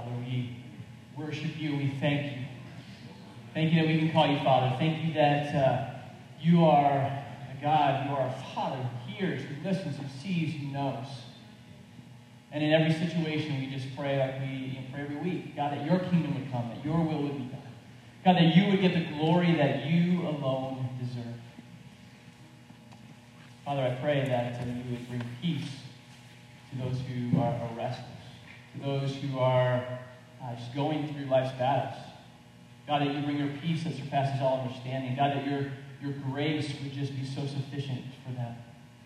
Father. We worship you. We thank you. Thank you that we can call you Father. Thank you that uh, you are a God. You are a Father who hears, who listens, who sees, who knows. And in every situation, we just pray like we pray every week God, that your kingdom would come, that your will would be done. God, that you would get the glory that you alone deserve. Father, I pray that uh, you would bring peace to those who are to those who are uh, just going through life's battles. God, that you bring your peace that surpasses all understanding. God, that your, your grace would just be so sufficient for them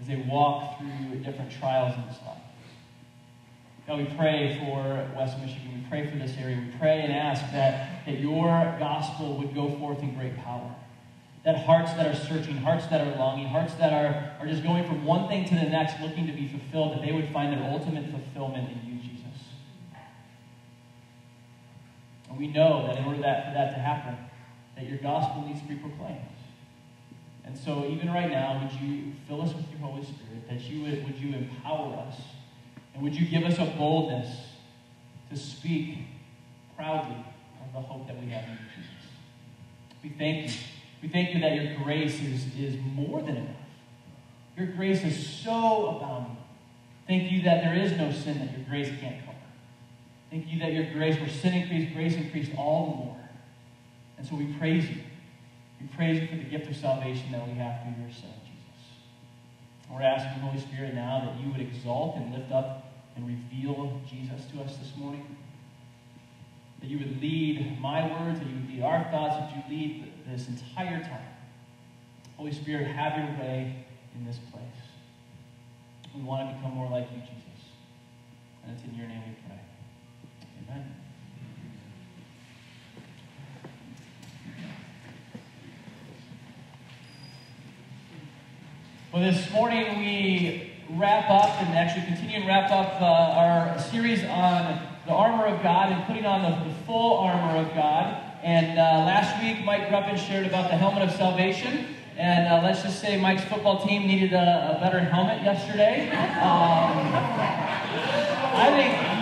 as they walk through different trials in this life. God, we pray for West Michigan. We pray for this area. We pray and ask that, that your gospel would go forth in great power. That hearts that are searching, hearts that are longing, hearts that are, are just going from one thing to the next looking to be fulfilled, that they would find their ultimate fulfillment in you, Jesus. And we know that in order that, for that to happen, that your gospel needs to be proclaimed. And so even right now, would you fill us with your Holy Spirit, that you would, would you empower us, and would you give us a boldness to speak proudly of the hope that we have in Jesus. We thank you. We thank you that your grace is, is more than enough. Your grace is so abounding. Thank you that there is no sin that your grace can't. Thank you that your grace, where sin increased, grace increased all the more. And so we praise you. We praise you for the gift of salvation that we have through your Son, Jesus. We're asking, Holy Spirit, now that you would exalt and lift up and reveal Jesus to us this morning. That you would lead my words, that you would lead our thoughts, that you lead this entire time. Holy Spirit, have your way in this place. We want to become more like you, Jesus. And it's in your name we pray. Amen. Well, this morning we wrap up and actually continue and wrap up uh, our series on the armor of God and putting on the, the full armor of God. And uh, last week, Mike Gruffin shared about the helmet of salvation. And uh, let's just say Mike's football team needed a, a better helmet yesterday. Um, I think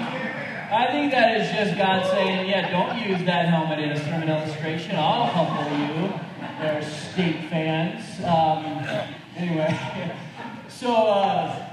I think that is just God saying, yeah, don't use that helmet in a sermon illustration. I'll humble you. They're state fans. Um, anyway. So uh,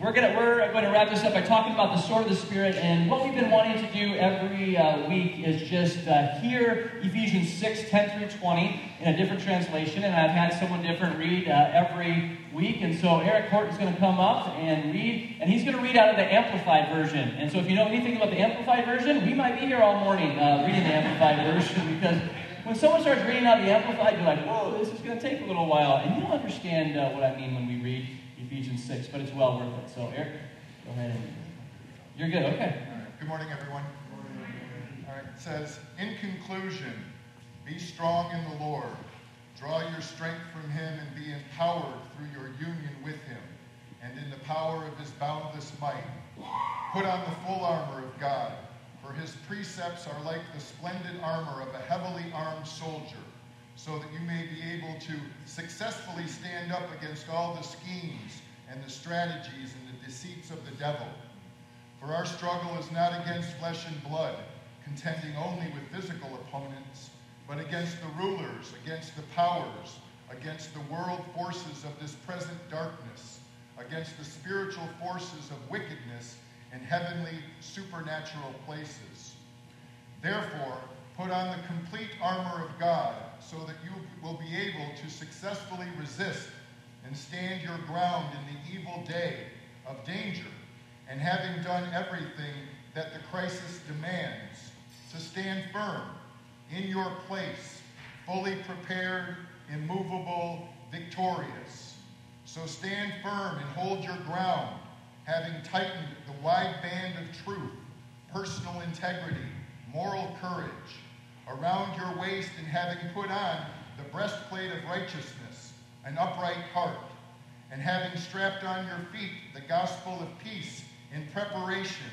we're gonna we're going to wrap this up by talking about the sword of the spirit, and what we've been wanting to do every uh, week is just uh, hear Ephesians 6, 10 through 20 in a different translation, and I've had someone different read uh, every week, and so Eric Horton is going to come up and read, and he's going to read out of the Amplified version. And so if you know anything about the Amplified version, we might be here all morning uh, reading the Amplified version because when someone starts reading out the Amplified, you're like, whoa, this is going to take a little while. And you'll understand uh, what I mean when we read Ephesians 6, but it's well worth it. So, Eric, go ahead. And, you're good. Okay. Good morning, everyone. All right. It says, In conclusion, be strong in the Lord. Draw your strength from him and be empowered through your union with him. And in the power of his boundless might, put on the full armor of God. For his precepts are like the splendid armor of a heavily armed soldier so that you may be able to successfully stand up against all the schemes and the strategies and the deceits of the devil. For our struggle is not against flesh and blood, contending only with physical opponents, but against the rulers, against the powers, against the world forces of this present darkness, against the spiritual forces of wickedness in heavenly supernatural places. Therefore, put on the complete armor of God so that you will be able to successfully resist and stand your ground in the evil day of danger, and having done everything that the crisis demands, to stand firm in your place, fully prepared, immovable, victorious. So stand firm and hold your ground, having tightened the wide band of truth, personal integrity, moral courage, around your waist and having put on the breastplate of righteousness, an upright heart, and having strapped on your feet the gospel of peace in preparation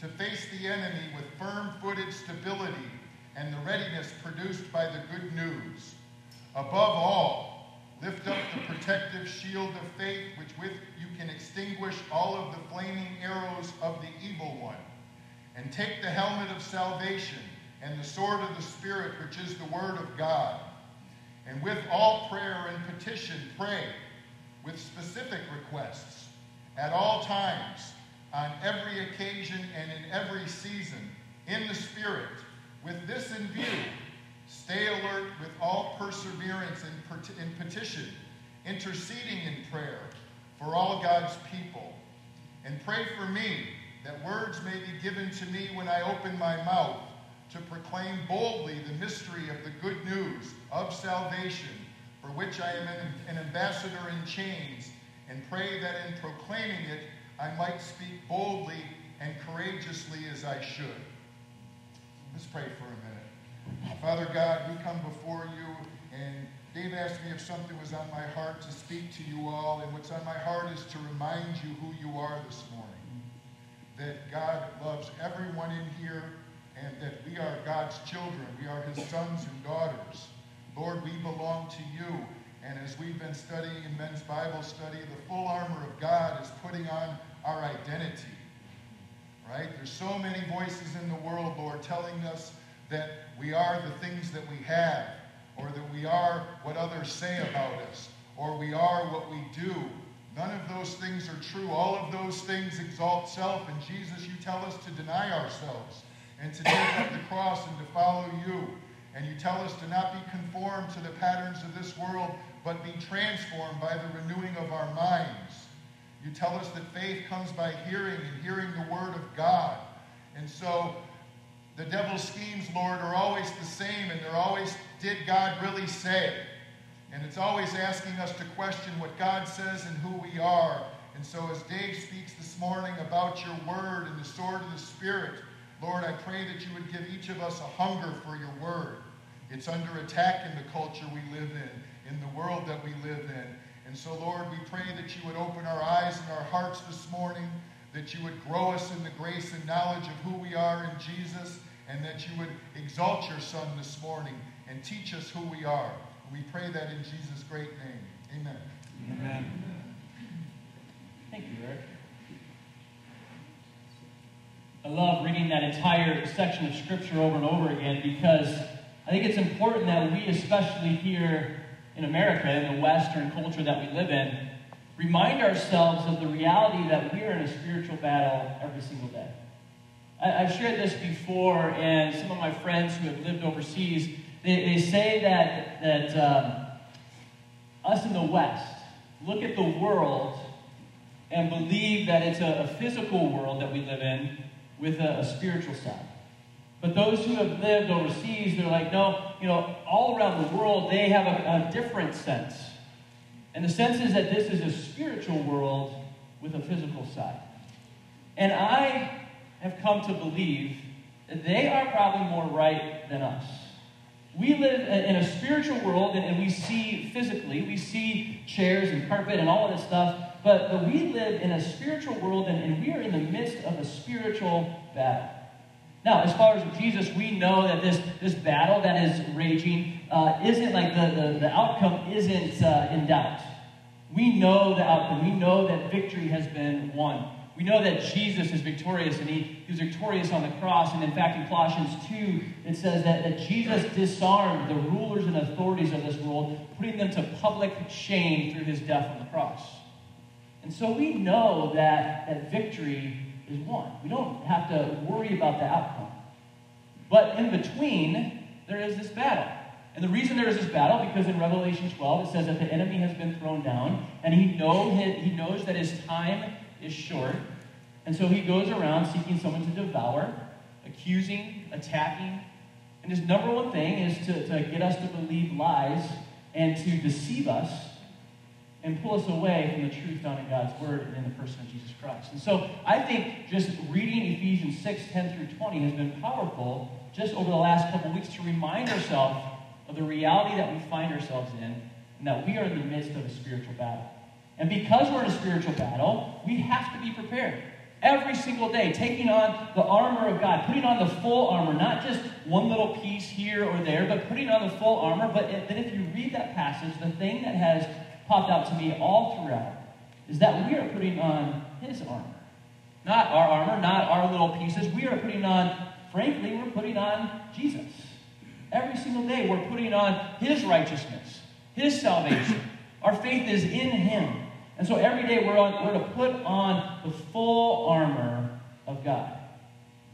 to face the enemy with firm footed stability and the readiness produced by the good news. Above all, lift up the protective shield of faith, which with you can extinguish all of the flaming arrows of the evil one And take the helmet of salvation and the sword of the Spirit, which is the Word of God. And with all prayer and petition, pray with specific requests at all times, on every occasion, and in every season, in the Spirit, with this in view. Stay alert with all perseverance and petition, interceding in prayer for all God's people. And pray for me that words may be given to me when I open my mouth to proclaim boldly the mystery of the good news of salvation, for which I am an, ambassador in chains, and pray that in proclaiming it I might speak boldly and courageously as I should. Let's pray for a minute. Father God, we come before you, and Dave asked me if something was on my heart to speak to you all, and what's on my heart is to remind you who you are this morning. That God loves everyone in here and that we are God's children. We are his sons and daughters. Lord, we belong to you. And as we've been studying in men's Bible study, the full armor of God is putting on our identity. Right? There's so many voices in the world, Lord, telling us that we are the things that we have, or that we are what others say about us, or we are what we do. None of those things are true. All of those things exalt self. And Jesus, you tell us to deny ourselves and to take up the cross and to follow you. And you tell us to not be conformed to the patterns of this world, but be transformed by the renewing of our minds. You tell us that faith comes by hearing and hearing the word of God. And so the devil's schemes, Lord, are always the same, and they're always, did God really say? And it's always asking us to question what God says and who we are. And so as Dave speaks this morning about your word and the sword of the Spirit, Lord, I pray that you would give each of us a hunger for your word. It's under attack in the culture we live in, in the world that we live in. And so, Lord, we pray that you would open our eyes and our hearts this morning, that you would grow us in the grace and knowledge of who we are in Jesus, and that you would exalt your Son this morning and teach us who we are. We pray that in Jesus' great name. Amen. Amen. Thank you, Eric. I love reading that entire section of Scripture over and over again because I think it's important that we, especially here in America, in the Western culture that we live in, remind ourselves of the reality that we are in a spiritual battle every single day. I, have shared this before, and some of my friends who have lived overseas, they, they say that, that um, us in the West look at the world and believe that it's a, a physical world that we live in with a, a spiritual side. But those who have lived overseas, they're like, no, you know, all around the world, they have a, a different sense. And the sense is that this is a spiritual world with a physical side. And I have come to believe that they are probably more right than us. We live in a spiritual world and, and we see physically, we see chairs and carpet and all of this stuff, but, but we live in a spiritual world and, and we are in the midst of a spiritual battle. Now, as far as Jesus, we know that this, this battle that is raging uh, isn't like the, the, the outcome isn't uh, in doubt. We know the outcome. We know that victory has been won. We know that Jesus is victorious and he, he was victorious on the cross. And in fact, in Colossians 2, it says that, that Jesus disarmed the rulers and authorities of this world, putting them to public shame through his death on the cross. And so we know that, that victory is won. We don't have to worry about the outcome. But in between, there is this battle. And the reason there is this battle, because in Revelation 12 it says that the enemy has been thrown down, and he, know, he knows that his time is short. And so he goes around seeking someone to devour, accusing, attacking. And his number one thing is to, to get us to believe lies and to deceive us and pull us away from the truth found in God's Word and in the person of Jesus Christ. And so I think just reading Ephesians 6 10 through 20 has been powerful just over the last couple weeks to remind ourselves of the reality that we find ourselves in and that we are in the midst of a spiritual battle. And because we're in a spiritual battle, we have to be prepared. Every single day, taking on the armor of God, putting on the full armor, not just one little piece here or there, but putting on the full armor. But then, if you read that passage, the thing that has popped out to me all throughout is that we are putting on His armor. Not our armor, not our little pieces. we are putting on, frankly, we're putting on Jesus. Every single day, we're putting on his righteousness, his salvation. Our faith is in him. And so every day we're, on, we're to put on the full armor of God.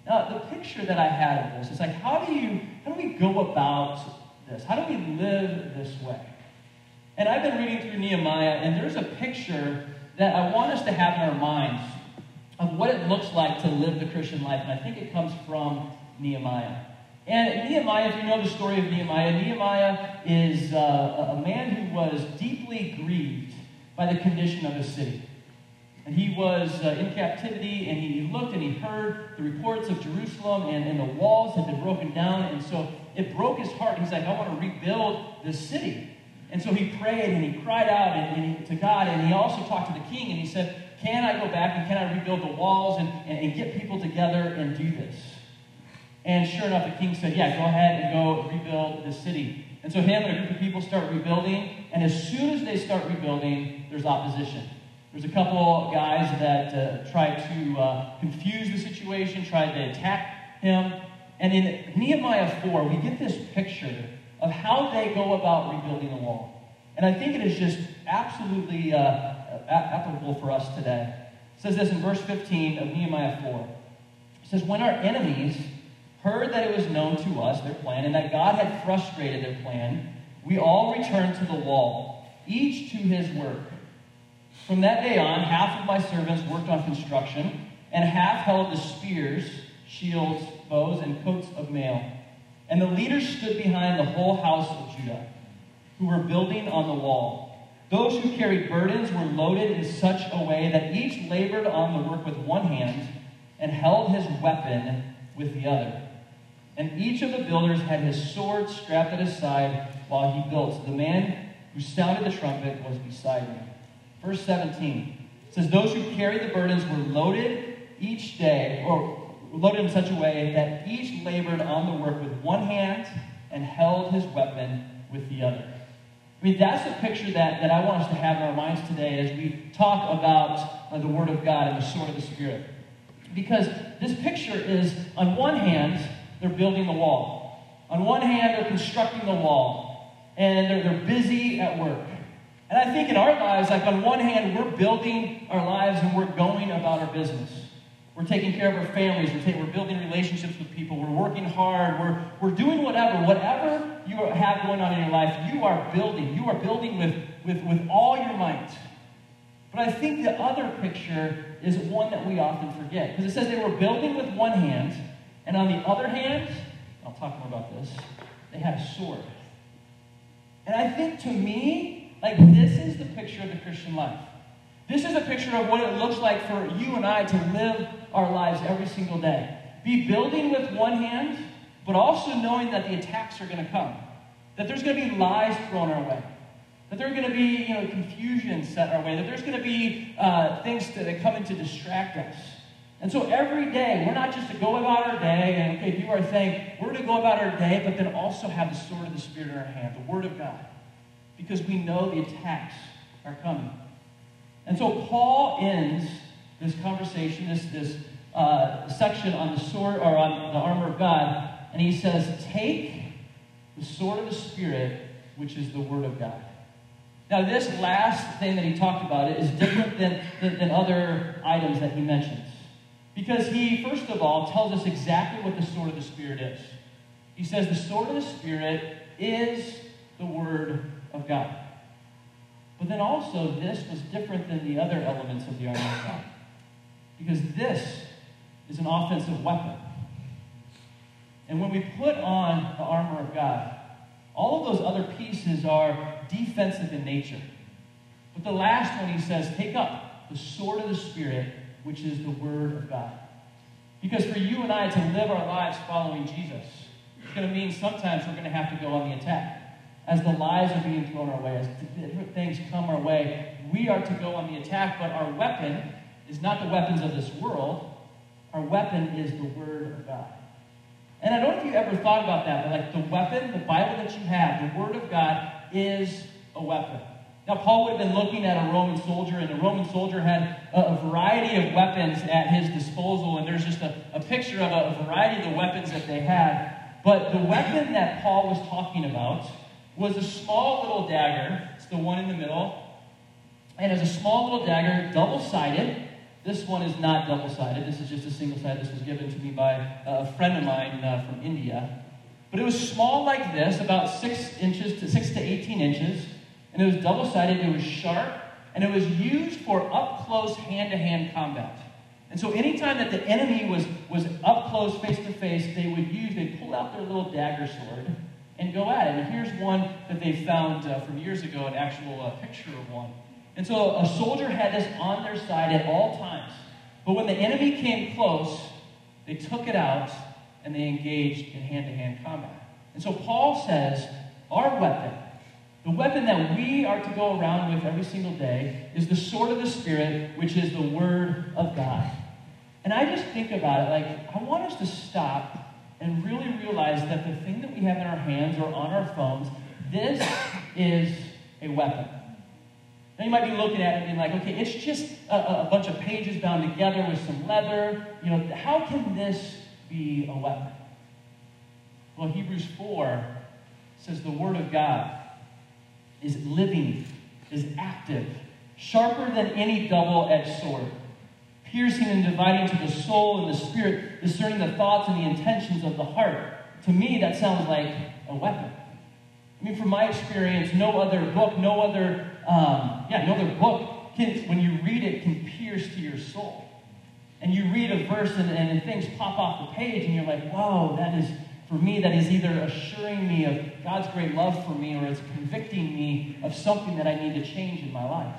Now, the picture that I had of this is like, how do you, how do we go about this? How do we live this way? And I've been reading through Nehemiah, and there's a picture that I want us to have in our minds of what it looks like to live the Christian life. And I think it comes from Nehemiah. And Nehemiah, if you know the story of Nehemiah, Nehemiah is uh, a man who was deeply grieved by the condition of his city. And he was uh, in captivity, and he looked and he heard the reports of Jerusalem, and, and the walls had been broken down. And so it broke his heart. He's like, I want to rebuild this city. And so he prayed and he cried out and, and he, to God, and he also talked to the king, and he said, Can I go back and can I rebuild the walls and, and, and get people together and do this? And sure enough, the king said, Yeah, go ahead and go rebuild the city. And so him and a group of people start rebuilding, and as soon as they start rebuilding, there's opposition. There's a couple guys that uh, tried to uh, confuse the situation, tried to attack him. And in Nehemiah 4, we get this picture of how they go about rebuilding the wall. And I think it is just absolutely uh, applicable for us today. It says this in verse 15 of Nehemiah 4. It says, When our enemies heard that it was known to us, their plan, and that God had frustrated their plan, we all returned to the wall, each to his work. From that day on, half of my servants worked on construction, and half held the spears, shields, bows, and coats of mail. And the leaders stood behind the whole house of Judah, who were building on the wall. Those who carried burdens were loaded in such a way that each labored on the work with one hand and held his weapon with the other. And each of the builders had his sword strapped at his side while he built. The man who sounded the trumpet was beside me. Verse 17 says, Those who carried the burdens were loaded each day, or loaded in such a way that each labored on the work with one hand and held his weapon with the other. I mean, that's the picture that, that I want us to have in our minds today as we talk about uh, the Word of God and the sword of the Spirit. Because this picture is, on one hand, they're building the wall. On one hand, they're constructing the wall. And they're, they're busy at work. And I think in our lives, like on one hand, we're building our lives and we're going about our business. We're taking care of our families. We're, taking, we're building relationships with people. We're working hard. We're, we're doing whatever. Whatever you have going on in your life, you are building. You are building with, with, with all your might. But I think the other picture is one that we often forget. Because it says they were building with one hand, and on the other hand, I'll talk more about this, they had a sword. And I think to me, like this is the picture of the Christian life. This is a picture of what it looks like for you and I to live our lives every single day. Be building with one hand, but also knowing that the attacks are going to come. That there's going to be lies thrown our way. That there's going to be you know, confusion set our way. That there's going to be uh, things that come in to distract us. And so every day, we're not just to go about our day, and okay, people are saying we're going to go about our day, but then also have the sword of the Spirit in our hand, the Word of God, because we know the attacks are coming. And so Paul ends this conversation, this, this uh, section on the sword or on the armor of God, and he says, Take the sword of the Spirit, which is the Word of God. Now, this last thing that he talked about is different than, than, than other items that he mentions. Because he, first of all, tells us exactly what the sword of the Spirit is. He says the sword of the Spirit is the Word of God. But then also, this was different than the other elements of the armor of God. Because this is an offensive weapon. And when we put on the armor of God, all of those other pieces are defensive in nature. But the last one he says, take up the sword of the Spirit, which is the Word of God. Because for you and I to live our lives following Jesus, it's going to mean sometimes we're going to have to go on the attack. As the lies are being thrown our way, as different things come our way, we are to go on the attack, but our weapon is not the weapons of this world. Our weapon is the Word of God. And I don't know if you ever thought about that, but like the weapon, the Bible that you have, the Word of God is a weapon. Now, Paul would have been looking at a Roman soldier, and the Roman soldier had a, variety of weapons at his disposal, and there's just a, a picture of a, a variety of the weapons that they had. But the weapon that Paul was talking about was a small little dagger. It's the one in the middle. And it's a small little dagger, double sided. This one is not double sided. This is just a single sided. This was given to me by a friend of mine uh, from India. But it was small like this, about six inches to six to 18 inches. And it was double sided, it was sharp, and it was used for up close hand to hand combat. And so anytime that the enemy was, was up close, face to face, they would use, they'd pull out their little dagger sword and go at it. And here's one that they found uh, from years ago, an actual uh, picture of one. And so a soldier had this on their side at all times. But when the enemy came close, they took it out and they engaged in hand to hand combat. And so Paul says, Our weapon, the weapon that we are to go around with every single day, is the sword of the Spirit, which is the Word of God. And I just think about it like, I want us to stop and really realize that the thing that we have in our hands or on our phones, this is a weapon. Now you might be looking at it and being like, okay, it's just a, a bunch of pages bound together with some leather. You know, how can this be a weapon? Well, Hebrews 4 says the Word of God is living, is active, sharper than any double edged sword, piercing and dividing to the soul and the spirit, discerning the thoughts and the intentions of the heart. To me, that sounds like a weapon. I mean, from my experience, no other book, no other, um, yeah, no other book can, when you read it, can pierce to your soul. And you read a verse and, and things pop off the page, and you're like, whoa, that is for me, that is either assuring me of God's great love for me or it's convicting me of something that I need to change in my life.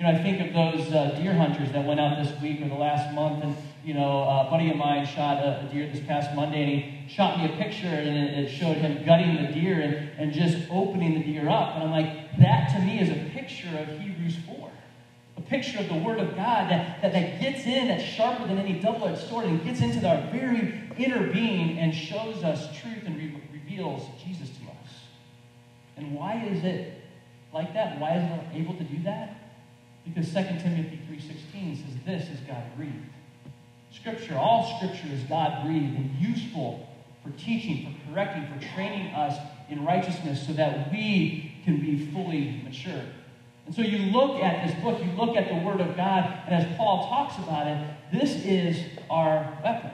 You know, I think of those uh, deer hunters that went out this week or the last month, and, you know, a buddy of mine shot a, deer this past Monday, and he shot me a picture, and it, showed him gutting the deer and, and just opening the deer up. And I'm like, that to me is a picture of Hebrews 4 a picture of the Word of God that, that, that gets in, that's sharper than any double edged sword, and gets into our very inner being and shows us truth and re- reveals Jesus to us. And why is it like that? Why is it able to do that? Because 2 Timothy 3.16 says this is God breathed. Scripture, all Scripture is God breathed and useful for teaching, for correcting, for training us in righteousness so that we can be fully mature. And so you look at this book, you look at the Word of God, and as Paul talks about it, this is our weapon.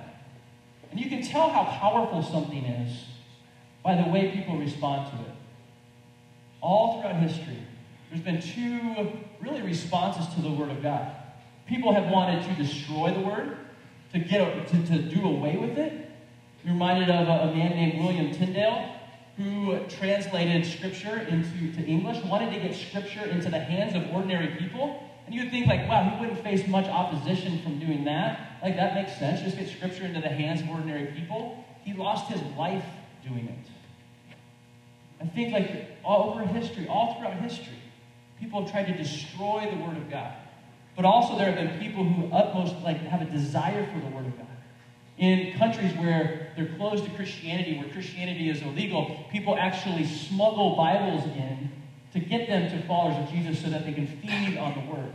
And you can tell how powerful something is by the way people respond to it. All throughout history, there's been two really responses to the Word of God. People have wanted to destroy the Word, to get to, to do away with it. You're reminded of a, a man named William Tyndale who translated Scripture into to English, wanted to get Scripture into the hands of ordinary people. And you'd think, like, wow, he wouldn't face much opposition from doing that. Like, that makes sense. Just get Scripture into the hands of ordinary people. He lost his life doing it. I think, like, all over history, all throughout history, people have tried to destroy the Word of God. But also, there have been people who utmost, like, have a desire for the Word of God. In countries where they're closed to Christianity, where Christianity is illegal, people actually smuggle Bibles in to get them to followers of Jesus so that they can feed on the Word.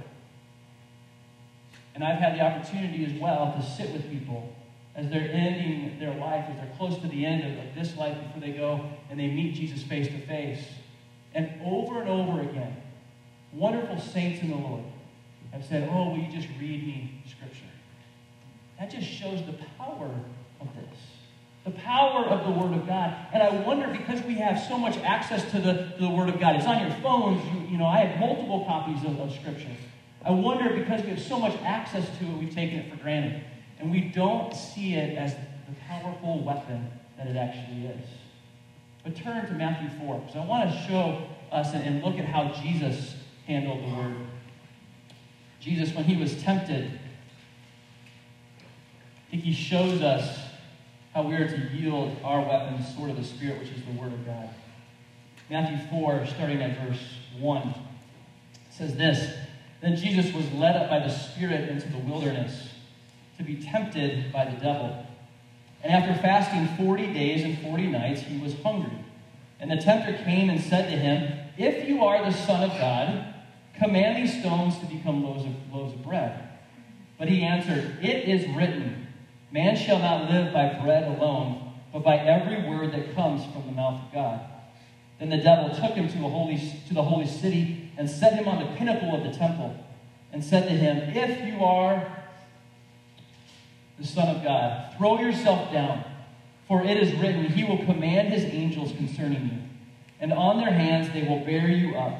And I've had the opportunity as well to sit with people as they're ending their life, as they're close to the end of, of this life before they go and they meet Jesus face to face. And over and over again, wonderful saints in the Lord have said, Oh, will you just read me Scripture? That just shows the power of this. The power of the Word of God. And I wonder, because we have so much access to the, to the Word of God, it's on your phones. You, you know, I have multiple copies of, of Scripture. I wonder, because we have so much access to it, we've taken it for granted. And we don't see it as the powerful weapon that it actually is. But turn to Matthew 4, because I want to show us and, and look at how Jesus handled the Word. Jesus, when he was tempted, I think he shows us how we are to yield our weapons, sword of the Spirit, which is the Word of God. Matthew 4, starting at verse 1, says this Then Jesus was led up by the Spirit into the wilderness to be tempted by the devil. And after fasting 40 days and 40 nights, he was hungry. And the tempter came and said to him, If you are the Son of God, command these stones to become loaves of, loaves of bread. But he answered, It is written, Man shall not live by bread alone, but by every word that comes from the mouth of God. Then the devil took him to, holy, to the holy city and set him on the pinnacle of the temple and said to him, If you are the Son of God, throw yourself down, for it is written, He will command His angels concerning you, and on their hands they will bear you up,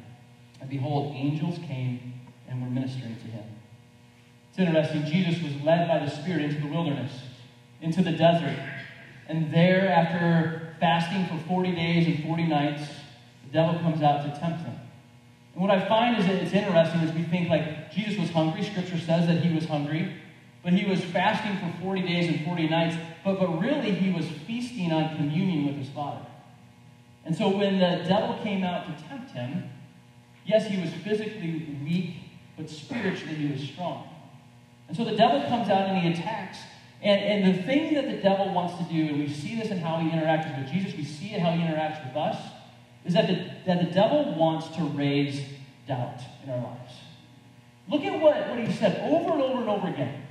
and behold, angels came and were ministering to him. It's interesting, Jesus was led by the Spirit into the wilderness into the desert. And there, after fasting for 40 days and 40 nights, the devil comes out to tempt him. And what I find is that it's interesting is we think like Jesus was hungry. Scripture says that he was hungry. But he was fasting for 40 days and 40 nights. But, but really, he was feasting on communion with his Father. And so when the devil came out to tempt him, yes, he was physically weak, but spiritually he was strong. And so the devil comes out and he attacks and, and the thing that the devil wants to do, and we see this in how he interacts with Jesus, we see it how he interacts with us, is that the, that the devil wants to raise doubt in our lives. Look at what, what he said over and over and over again.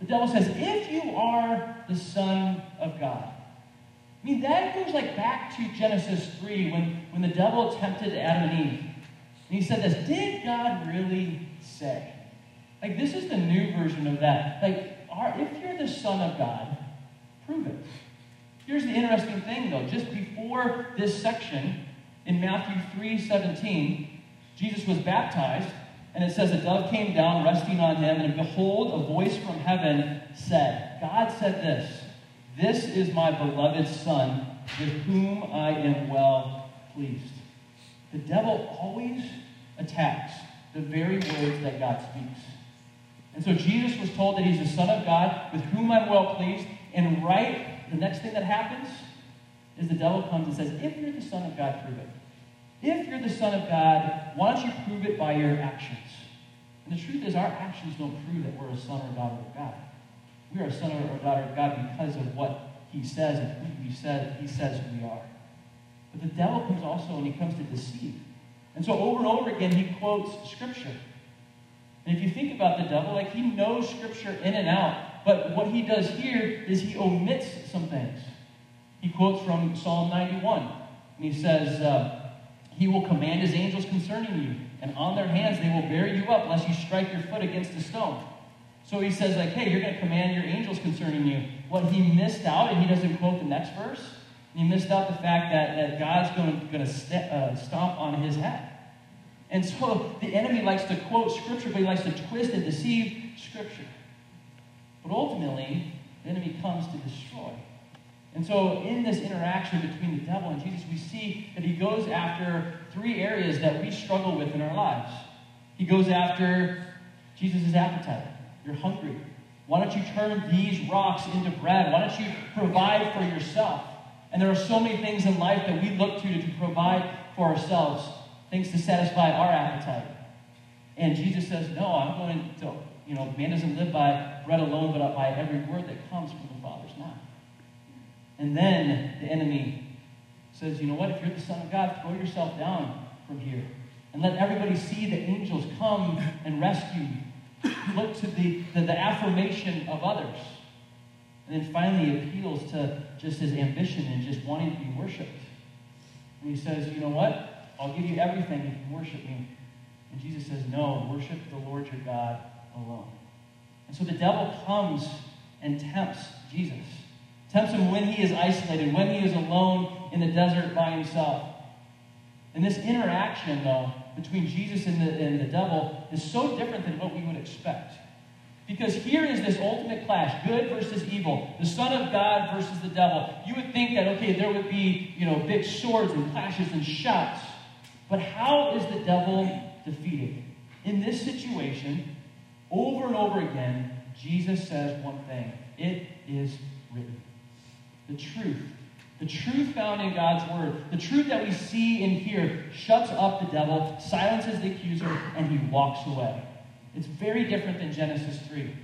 The devil says, if you are the Son of God. I mean, that goes like back to Genesis 3 when, when the devil tempted Adam and Eve. And he said this, did God really say? Like, this is the new version of that. Like, are, if you're the Son of God, prove it. Here's the interesting thing, though. Just before this section, in Matthew 3 17, Jesus was baptized, and it says a dove came down, resting on him, and behold, a voice from heaven said, God said this, This is my beloved Son, with whom I am well pleased. The devil always attacks the very words that God speaks. And so Jesus was told that he's the Son of God, with whom I'm well pleased. And right, the next thing that happens is the devil comes and says, If you're the Son of God, prove it. If you're the Son of God, why don't you prove it by your actions? And the truth is, our actions don't prove that we're a son or daughter of God. We are a son or daughter of God because of what he says and who he he says we are. But the devil comes also and he comes to deceive. And so over and over again, he quotes Scripture. And if you think about the devil, like he knows Scripture in and out, but what he does here is he omits some things. He quotes from Psalm 91, and he says, uh, He will command his angels concerning you, and on their hands they will bear you up, lest you strike your foot against a stone. So he says, like, hey, you're going to command your angels concerning you. What he missed out, and he doesn't quote the next verse, he missed out the fact that, that God's going, to st- uh, stomp on his head. And so the enemy likes to quote Scripture, but he likes to twist and deceive Scripture. But ultimately, the enemy comes to destroy. And so, in this interaction between the devil and Jesus, we see that he goes after three areas that we struggle with in our lives. He goes after Jesus' appetite. You're hungry. Why don't you turn these rocks into bread? Why don't you provide for yourself? And there are so many things in life that we look to to provide for ourselves things to satisfy our appetite. And Jesus says, No, I'm going to, you know, man doesn't live by bread alone, but by every word that comes from the Father's mouth. And then the enemy says, You know what? If you're the Son of God, throw yourself down from here. And let everybody see the angels come and rescue you. Look to the, the, the affirmation of others. And then finally, he appeals to just his ambition and just wanting to be worshiped. And he says, You know what? I'll give you everything if you worship me. And Jesus says, No, worship the Lord your God alone. And so the devil comes and tempts Jesus. Tempts him when he is isolated, when he is alone in the desert by himself. And this interaction, though, between Jesus and the, and the devil is so different than what we would expect. Because here is this ultimate clash good versus evil, the Son of God versus the devil. You would think that, okay, there would be, you know, big swords and clashes and shouts. But how is the devil defeated? In this situation, over and over again, Jesus says one thing it is written. The truth. The truth found in God's word, the truth that we see and hear, shuts up the devil, silences the accuser, and he walks away. It's very different than Genesis 3,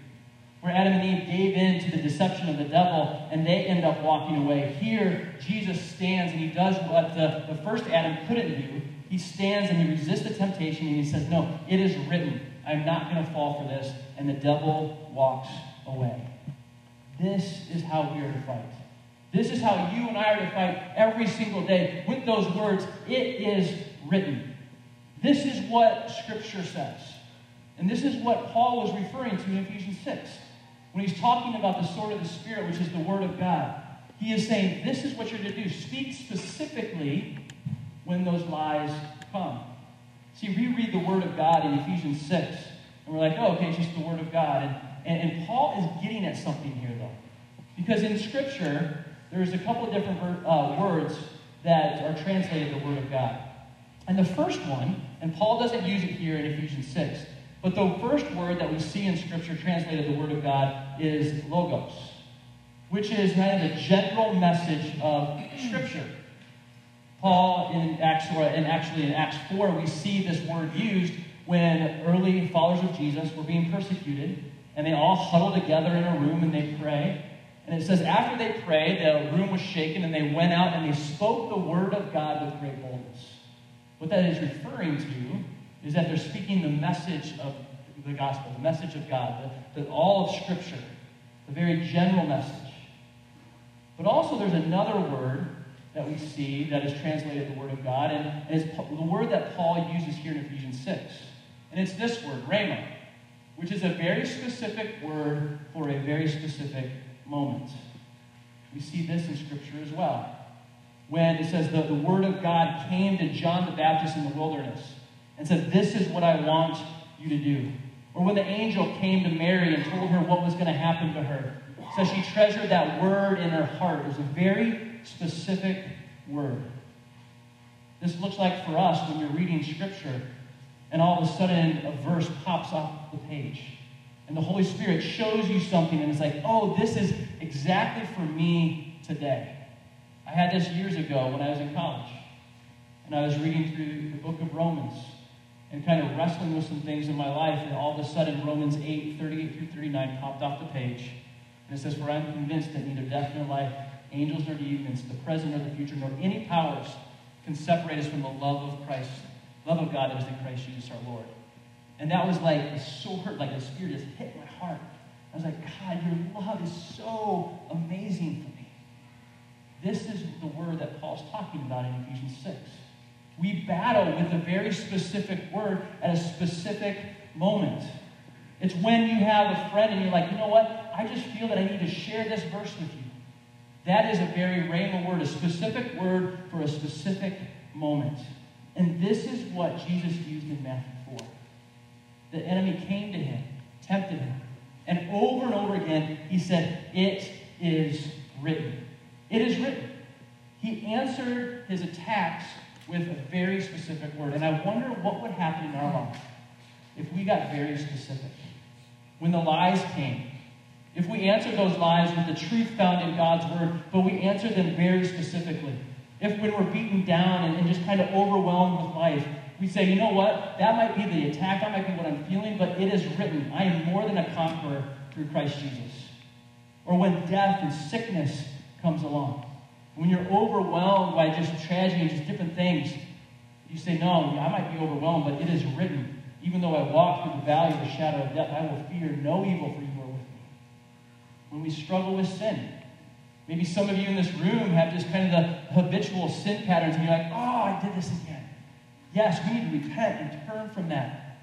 where Adam and Eve gave in to the deception of the devil and they end up walking away. Here, Jesus stands and he does what the, the first Adam couldn't do. He stands and he resists the temptation and he says, No, it is written. I'm not going to fall for this. And the devil walks away. This is how we are to fight. This is how you and I are to fight every single day with those words. It is written. This is what Scripture says. And this is what Paul was referring to in Ephesians 6. When he's talking about the sword of the Spirit, which is the Word of God, he is saying, This is what you're to do. Speak specifically when those lies come. See, we read the Word of God in Ephesians 6, and we're like, oh, okay, it's just the Word of God. And, and, and Paul is getting at something here, though. Because in Scripture, there's a couple of different uh, words that are translated the Word of God. And the first one, and Paul doesn't use it here in Ephesians 6, but the first word that we see in Scripture translated the Word of God is logos, which is kind of the general message of Scripture. Paul in Acts, or and actually in Acts 4, we see this word used when early followers of Jesus were being persecuted, and they all huddle together in a room and they pray. And it says, after they prayed, the room was shaken, and they went out and they spoke the word of God with great boldness. What that is referring to is that they're speaking the message of the gospel, the message of God, the, the, all of Scripture, the very general message. But also, there's another word that we see that is translated the Word of God, and, it's the word that Paul uses here in Ephesians 6. And it's this word, rhema, which is a very specific word for a very specific moment. We see this in Scripture as well. When it says the, the Word of God came to John the Baptist in the wilderness and said, This is what I want you to do. Or when the angel came to Mary and told her what was going to happen to her. So she treasured that word in her heart. It was a very specific word. This looks like for us when you're reading Scripture and all of a sudden a verse pops off the page. And the Holy Spirit shows you something and it's like, oh, this is exactly for me today. I had this years ago when I was in college. And I was reading through the book of Romans and kind of wrestling with some things in my life. And all of a sudden, Romans 8, 38 through 39 popped off the page. And it says, For I'm convinced that neither death nor life angels nor demons, the present or the future, nor any powers can separate us from the love of Christ, love of God that is in Christ Jesus our Lord. And that was like a sword, like a spear just hit my heart. I was like, God, your love is so amazing for me. This is the word that Paul's talking about in Ephesians 6. We battle with a very specific word at a specific moment. It's when you have a friend and you're like, you know what? I just feel that I need to share this verse with you. That is a very rhema word, a specific word for a specific moment. And this is what Jesus used in Matthew 4. The enemy came to him, tempted him, and over and over again he said, It is written. It is written. He answered his attacks with a very specific word. And I wonder what would happen in our life if we got very specific. When the lies came, if we answer those lies with the truth found in God's word, but we answer them very specifically. If when we're beaten down and, and just kind of overwhelmed with life, we say, you know what? That might be the attack, that might be what I'm feeling, but it is written, I am more than a conqueror through Christ Jesus. Or when death and sickness comes along. When you're overwhelmed by just tragedy and just different things, you say, No, I might be overwhelmed, but it is written. Even though I walk through the valley of the shadow of death, I will fear no evil, for you are with me. when we struggle with sin. Maybe some of you in this room have just kind of the habitual sin patterns, and you're like, oh, I did this again. Yes, we need to repent and turn from that.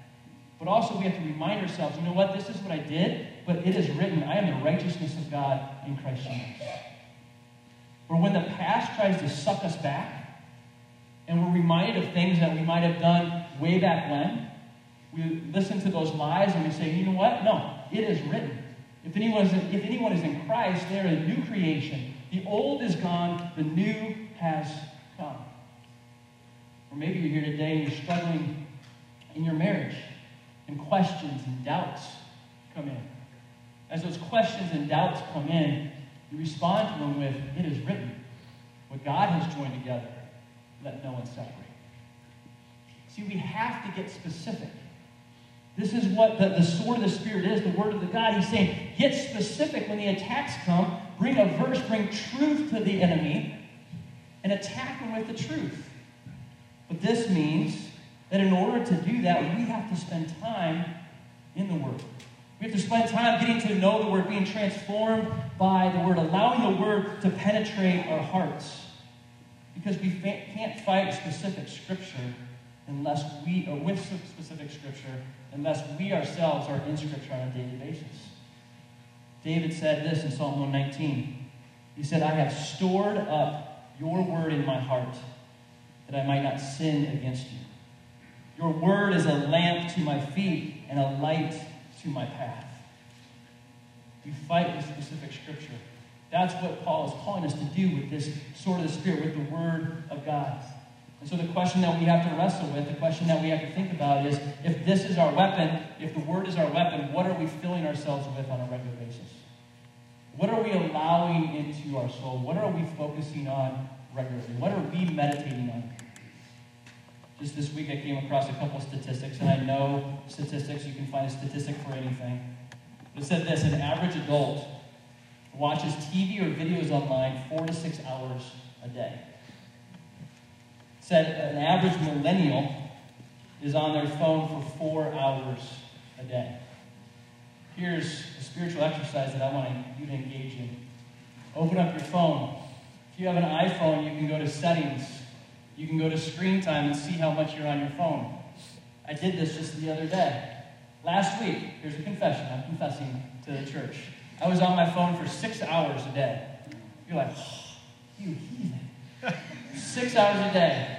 But also, we have to remind ourselves, you know what? This is what I did, but it is written, I am the righteousness of God in Christ Jesus. Or when the past tries to suck us back, and we're reminded of things that we might have done way back when, we listen to those lies and we say, you know what? No, it is written. If anyone, is, if anyone is in Christ, they're a new creation. The old is gone, the new has come. Or maybe you're here today and you're struggling in your marriage, and questions and doubts come in. As those questions and doubts come in, you respond to them with, It is written. What God has joined together, let no one separate. See, we have to get specific. This is what the, the sword of the Spirit is, the word of the God. He's saying, get specific when the attacks come. Bring a verse, bring truth to the enemy, and attack them with the truth. But this means that in order to do that, we have to spend time in the Word. We have to spend time getting to know the Word, being transformed by the Word, allowing the Word to penetrate our hearts. Because we can't fight specific Scripture unless we, or with specific Scripture, unless we ourselves are in Scripture on a daily basis. David said this in Psalm 119. He said, I have stored up your word in my heart that I might not sin against you. Your word is a lamp to my feet and a light to my path. We fight with specific scripture. That's what Paul is calling us to do with this sword of the Spirit, with the Word of God. And so the question that we have to wrestle with, the question that we have to think about is if this is our weapon, if the Word is our weapon, what are we filling ourselves with on a regular basis? What are we allowing into our soul? What are we focusing on regularly? What are we meditating on? Just this week, I came across a couple of statistics, and I know statistics, you can find a statistic for anything. It said this an average adult watches TV or videos online four to six hours a day. It said an average millennial is on their phone for four hours a day. Here's a spiritual exercise that I want you to engage in. Open up your phone. If you have an iPhone, you can go to settings you can go to screen time and see how much you're on your phone. I did this just the other day. Last week, here's a confession. I'm confessing to the church. I was on my phone for six hours a day. You're like, oh, you heathen. six hours a day.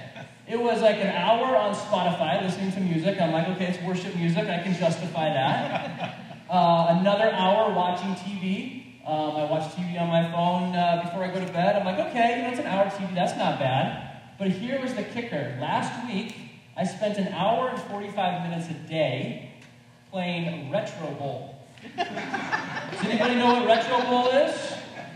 It was like an hour on Spotify listening to music. I'm like, okay, it's worship music. I can justify that. Uh, another hour watching TV. Um, I watch TV on my phone uh, before I go to bed. I'm like, okay, you know, it's an hour TV. That's not bad. But here was the kicker. Last week, I spent an hour and 45 minutes a day playing Retro Bowl. Does anybody know what Retro Bowl is?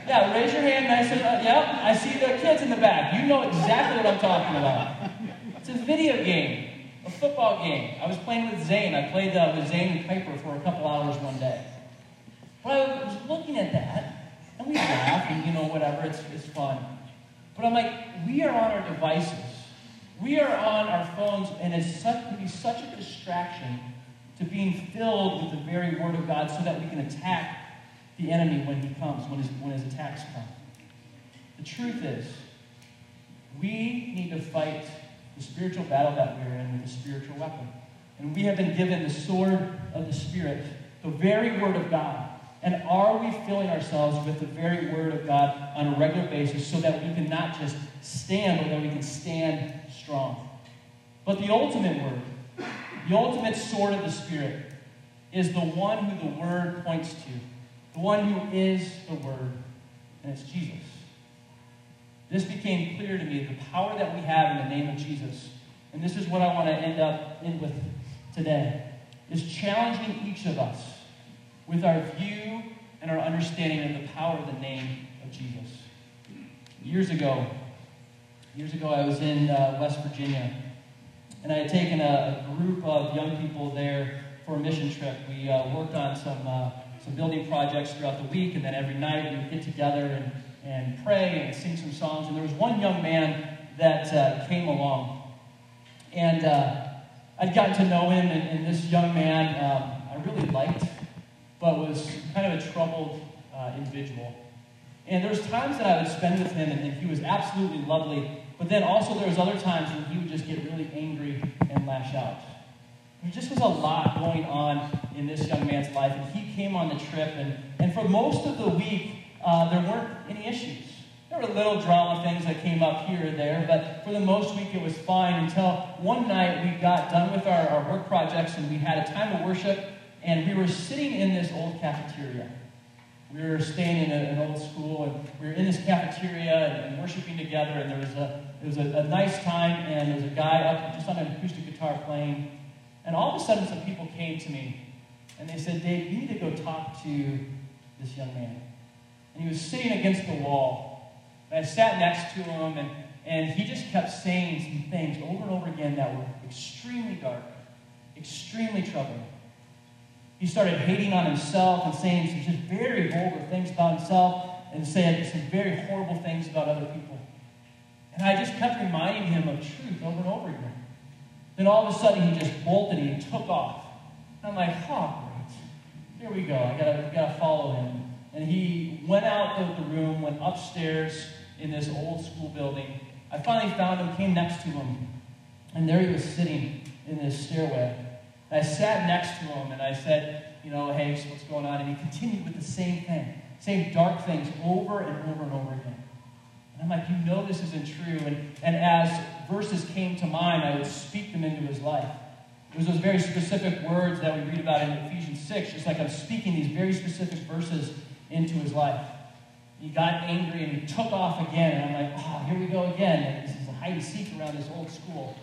Yeah, raise your hand nice and uh, yep. I see the kids in the back. You know exactly what I'm talking about. It's a video game, a football game. I was playing with Zane. I played uh, with Zane and Piper for a couple hours one day. But I was looking at that, and we laugh and you know whatever. It's it's fun. But I'm like, we are on our devices. We are on our phones, and it's such, it can be such a distraction to being filled with the very Word of God so that we can attack the enemy when he comes, when his, when his attacks come. The truth is, we need to fight the spiritual battle that we're in with a spiritual weapon. And we have been given the sword of the Spirit, the very Word of God. And are we filling ourselves with the very Word of God on a regular basis so that we can not just stand, but that we can stand strong? But the ultimate Word, the ultimate sword of the Spirit, is the one who the Word points to, the one who is the Word, and it's Jesus. This became clear to me the power that we have in the name of Jesus. And this is what I want to end up in with today is challenging each of us with our view and our understanding of the power of the name of Jesus. Years ago, years ago, I was in uh, West Virginia, and I had taken a, a, group of young people there for a mission trip. We uh, worked on some uh, some building projects throughout the week, and then every night we would get together and, and pray and sing some songs. And there was one young man that uh, came along, and uh, I'd gotten to know him, and, and this young man um, I really liked but was kind of a troubled uh, individual. And there was times that I would spend with him, and, and he was absolutely lovely. But then also there was other times when he would just get really angry and lash out. There just was a lot going on in this young man's life, and he came on the trip, and, and for most of the week, uh, there weren't any issues. There were little drama things that came up here and there, but for the most week it was fine until one night we got done with our, our work projects and we had a time of worship and we were sitting in this old cafeteria. We were staying in a, an old school, and we were in this cafeteria and, and worshiping together, and there was a it was a, a nice time, and there was a guy up just on an acoustic guitar playing, and all of a sudden some people came to me, and they said, Dave, you need to go talk to this young man. And he was sitting against the wall. And I sat next to him, and, and he just kept saying some things over and over again that were extremely dark, extremely troubling. He started hating on himself and saying some just very vulgar things about himself and saying some very horrible things about other people. And I just kept reminding him of truth over and over again. Then all of a sudden he just bolted and he took off. And I'm like, oh, great. Here we go. I gotta, gotta follow him. And he went out of the room, went upstairs in this old school building. I finally found him, came next to him, and there he was sitting in this stairway. And I sat next to him and I said, you know, hey, so what's going on? And he continued with the same thing, same dark things over and over and over again. And I'm like, you know this isn't true. And, and as verses came to mind, I would speak them into his life. It was those very specific words that we read about in Ephesians 6, just like I'm speaking these very specific verses into his life. He got angry and he took off again. And I'm like, oh, here we go again. And this is a hide and seek around this old school.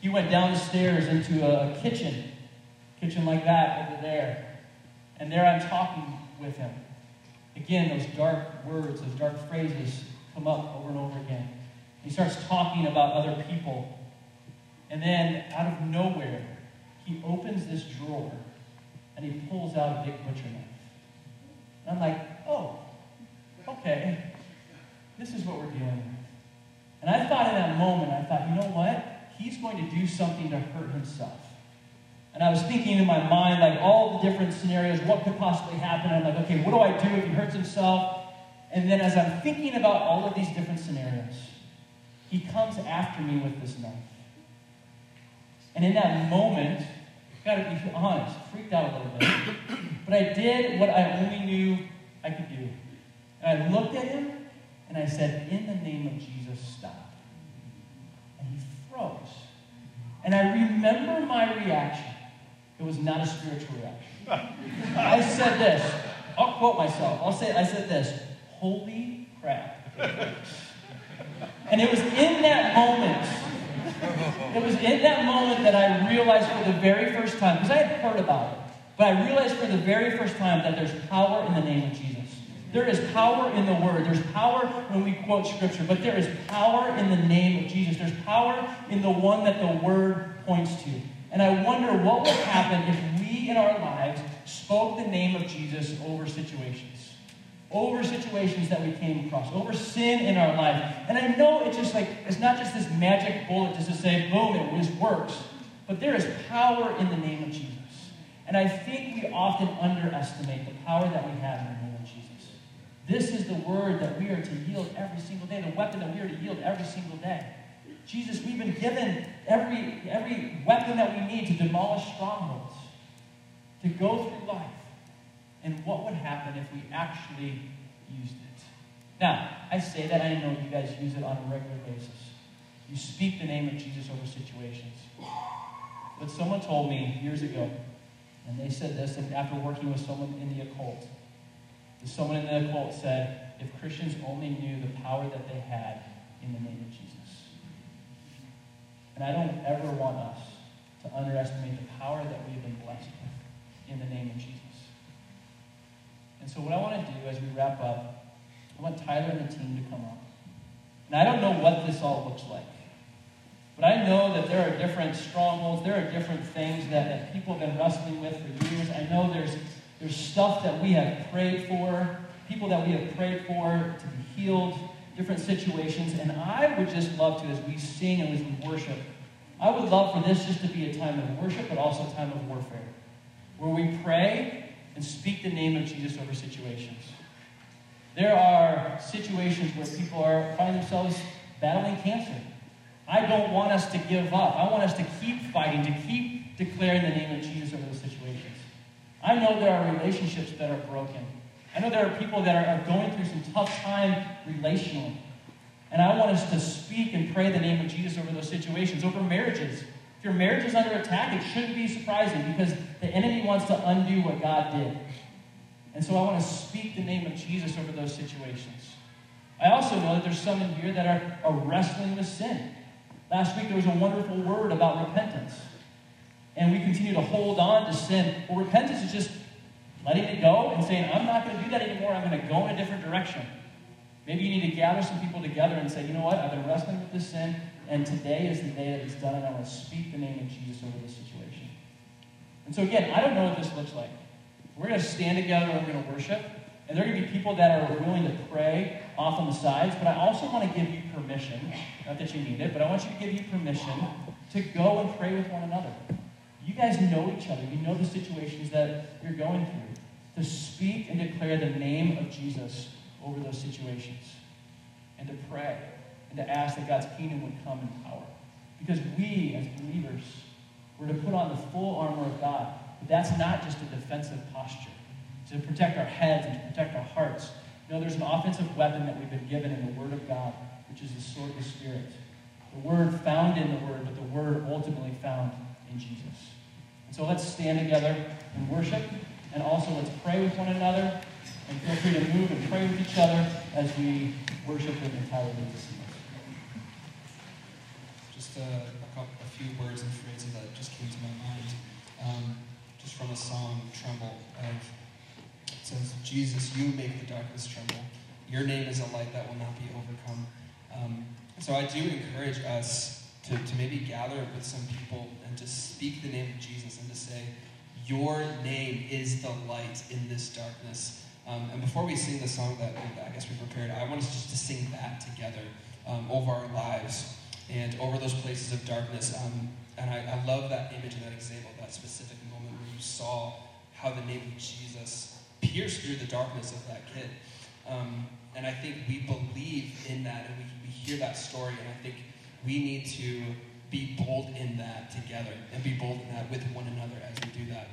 He went down the stairs into a kitchen, kitchen like that over there. And there I'm talking with him. Again, those dark words, those dark phrases come up over and over again. He starts talking about other people. And then, out of nowhere, he opens this drawer and he pulls out a big butcher knife. And I'm like, oh, okay, this is what we're dealing with. And I thought in that moment, I thought, you know what? He's going to do something to hurt himself. And I was thinking in my mind, like all the different scenarios, what could possibly happen. I'm like, okay, what do I do if he hurts himself? And then as I'm thinking about all of these different scenarios, he comes after me with this knife. And in that moment, gotta be honest, freaked out a little bit. But I did what I only knew I could do. And I looked at him and I said, In the name of Jesus, stop. And he froze. And I remember my reaction. It was not a spiritual reaction. I said this. I'll quote myself. I'll say I said this. Holy crap. And it was in that moment, it was in that moment that I realized for the very first time, because I had heard about it, but I realized for the very first time that there's power in the name of Jesus. There is power in the word. There's power when we quote scripture, but there is power in the name of Jesus. There's power in the one that the word points to. And I wonder what would happen if we in our lives spoke the name of Jesus over situations over situations that we came across, over sin in our life. And I know it's just like, it's not just this magic bullet just to say, boom, it just works. But there is power in the name of Jesus. And I think we often underestimate the power that we have in the name of Jesus. This is the word that we are to yield every single day, the weapon that we are to yield every single day. Jesus, we've been given every, every weapon that we need to demolish strongholds, to go through life and what would happen if we actually used it. Now, I say that I know you guys use it on a regular basis. You speak the name of Jesus over situations. But someone told me years ago, and they said this after working with someone in the occult. Someone in the occult said, if Christians only knew the power that they had in the name of Jesus. And I don't ever want us to underestimate the power that we have been blessed with in the name of Jesus. And so what I want to do as we wrap up, I want Tyler and the team to come up. And I don't know what this all looks like. But I know that there are different strongholds, there are different things that, that people have been wrestling with for years. I know there's, there's stuff that we have prayed for, people that we have prayed for to be healed, different situations. And I would just love to, as we sing and as we worship, I would love for this just to be a time of worship, but also a time of warfare, where we pray and speak the name of Jesus over situations. There are situations where people are find themselves battling cancer. I don't want us to give up. I want us to keep fighting, to keep declaring the name of Jesus over those situations. I know there are relationships that are broken. I know there are people that are, are going through some tough time relationally. And I want us to speak and pray the name of Jesus over those situations, over marriages, if your marriage is under attack, it shouldn't be surprising because the enemy wants to undo what God did. And so I want to speak the name of Jesus over those situations. I also know that there's some in here that are, are wrestling with sin. Last week there was a wonderful word about repentance. And we continue to hold on to sin. Well, repentance is just letting it go and saying, I'm not going to do that anymore. I'm going to go in a different direction. Maybe you need to gather some people together and say, you know what? I've been wrestling with this sin, and today is the day that it's done, and I want to speak the name of Jesus over this situation. And so, again, I don't know what this looks like. We're going to stand together we're going to worship. And there are going to be people that are willing to pray off on the sides, but I also want to give you permission, not that you need it, but I want you to give you permission to go and pray with one another. You guys know each other. You know the situations that you're going through. To speak and declare the name of Jesus over those situations. And to pray and to ask that God's kingdom would come in power. Because we, as believers, we're to put on the full armor of God. But that's not just a defensive posture. To protect our heads and to protect our hearts. No, there's an offensive weapon that we've been given in the Word of God, which is the sword of the Spirit. The Word found in the Word, but the Word ultimately found in Jesus. And so let's stand together and worship, and also let's pray with one another, and feel free to move and pray with each other as we worship with entirely this Just a, a, a few words and phrases that just came to my mind, um, just from a song "Tremble." Of it says, "Jesus, you make the darkness tremble. Your name is a light that will not be overcome." Um, so I do encourage us to, to maybe gather with some people and to speak the name of Jesus and to say, Your name is the light in this darkness. Um, and before we sing the song that I guess we prepared, I want us just to sing that together um, over our lives and over those places of darkness. Um, and I, I, love that image and that example, that specific moment where you saw how the name of Jesus pierced through the darkness of that kid. Um, and I think we believe in that and we, we hear that story, and I think we need to be bold in that together and be bold in that with one another as we do that.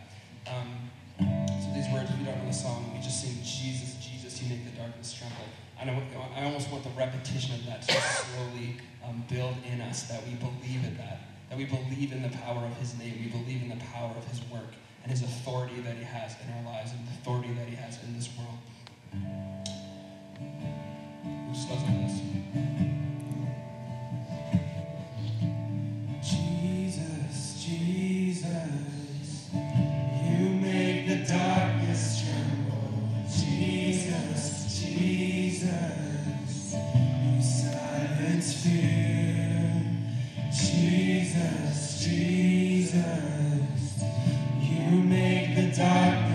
Um, so these words, if you don't know the song, we just sing Jesus, Jesus, you make the darkness tremble. I, I almost want the repetition of that to slowly um, build in us that we believe in that, that we believe in the power of his name, we believe in the power of his work and his authority that he has in our lives and the authority that he has in this world. Jesus, Jesus, you make the dark.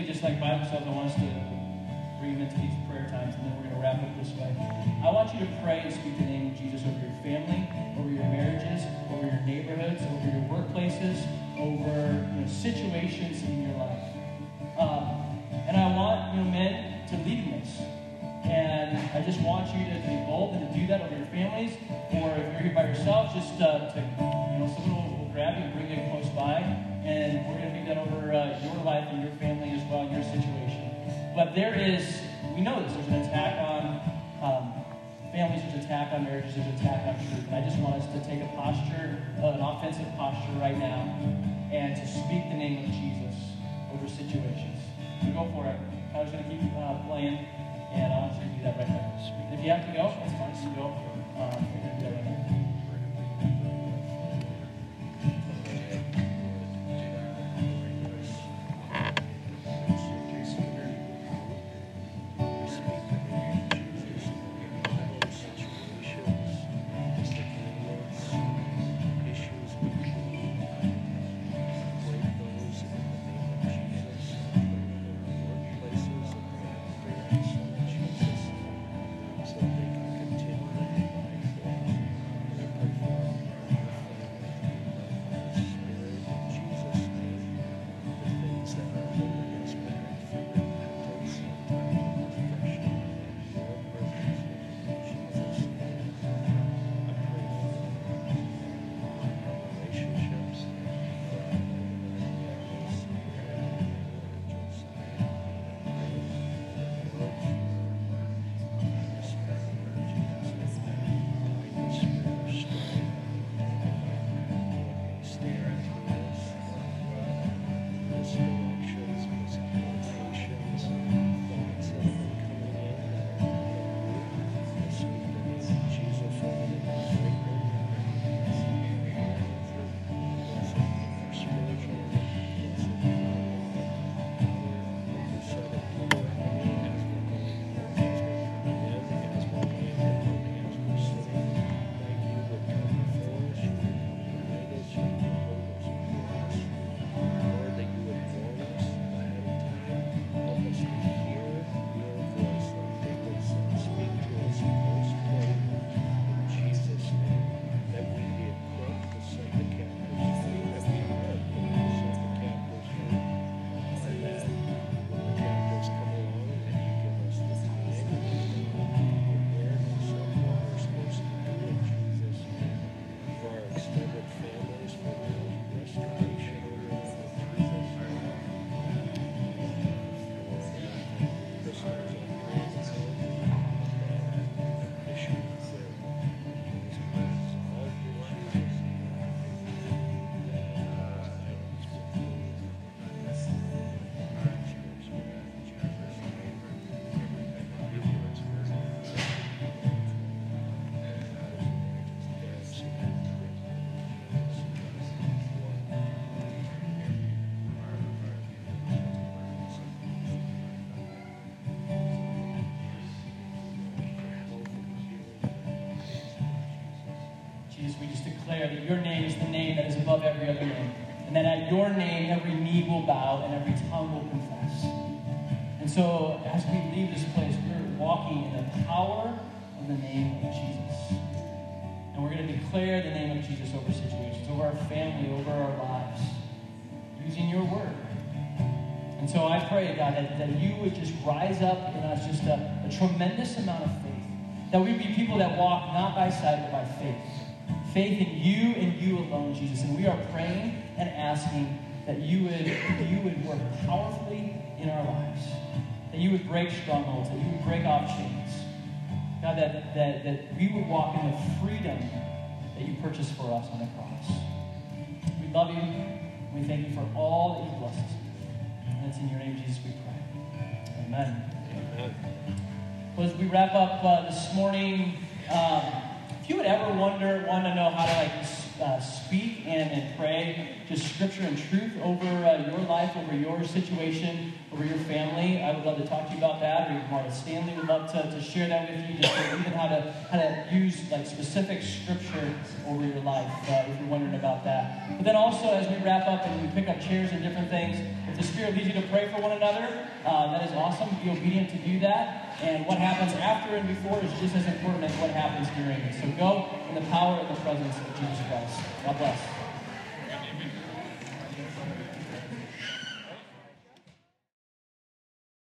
just like Bible says, I want us to bring them into these prayer times, and then we're going to wrap up this way. I want you to pray and speak the name of Jesus over your family, over your marriages, over your neighborhoods, over your workplaces, over you know, situations in your life. Um, and I want you know, men to lead in this. And I just want you to be bold and to do that over your families, or if you're here by yourself, just uh, to, you know, someone will, will grab you and bring you close by, and we're going to do that over uh, your life and your family but there is, we know this, there's an attack on um, families, there's an attack on marriages, there's an attack on truth. And I just want us to take a posture, an offensive posture right now, and to speak the name of Jesus over situations. So go for it. I was going to keep uh, playing, and I want you to do that right now. If you have to go, it's fine. So go. Um, declare that your name is the name that is above every other name. And that at your name, every knee will bow and every tongue will confess. And so, as we leave this place, we're walking in the power of the name of Jesus. And we're going to declare the name of Jesus over situations, over our family, over our lives, using your word. And so I pray, God, that, that you would just rise up in us just a, a tremendous amount of faith. That we be people that walk not by sight, but by faith faith in you and you alone, Jesus. And we are praying and asking that you would, you would work powerfully in our lives, that you would break strongholds, that you would break off chains. God, that, that, that we would walk in the freedom that you purchased for us on the cross. We love you. We thank you for all that you blessed us And it's in your name, Jesus, we pray. Amen. Amen. Well, as we wrap up uh, this morning, um, if you would ever wonder, want to know how to like uh, speak and, and pray just scripture and truth over uh, your life, over your situation, over your family, I would love to talk to you about that. Or even Martha Stanley would love to, to share that with you, just even how to how to use like specific scripture over your life, uh, if you're wondering about that. But then also, as we wrap up and we pick up chairs and different things, if the Spirit leads you to pray for one another, uh, that is awesome. Be obedient to do that. And what happens after and before is just as important as what happens during. So go in the power and the presence of Jesus Christ. God bless.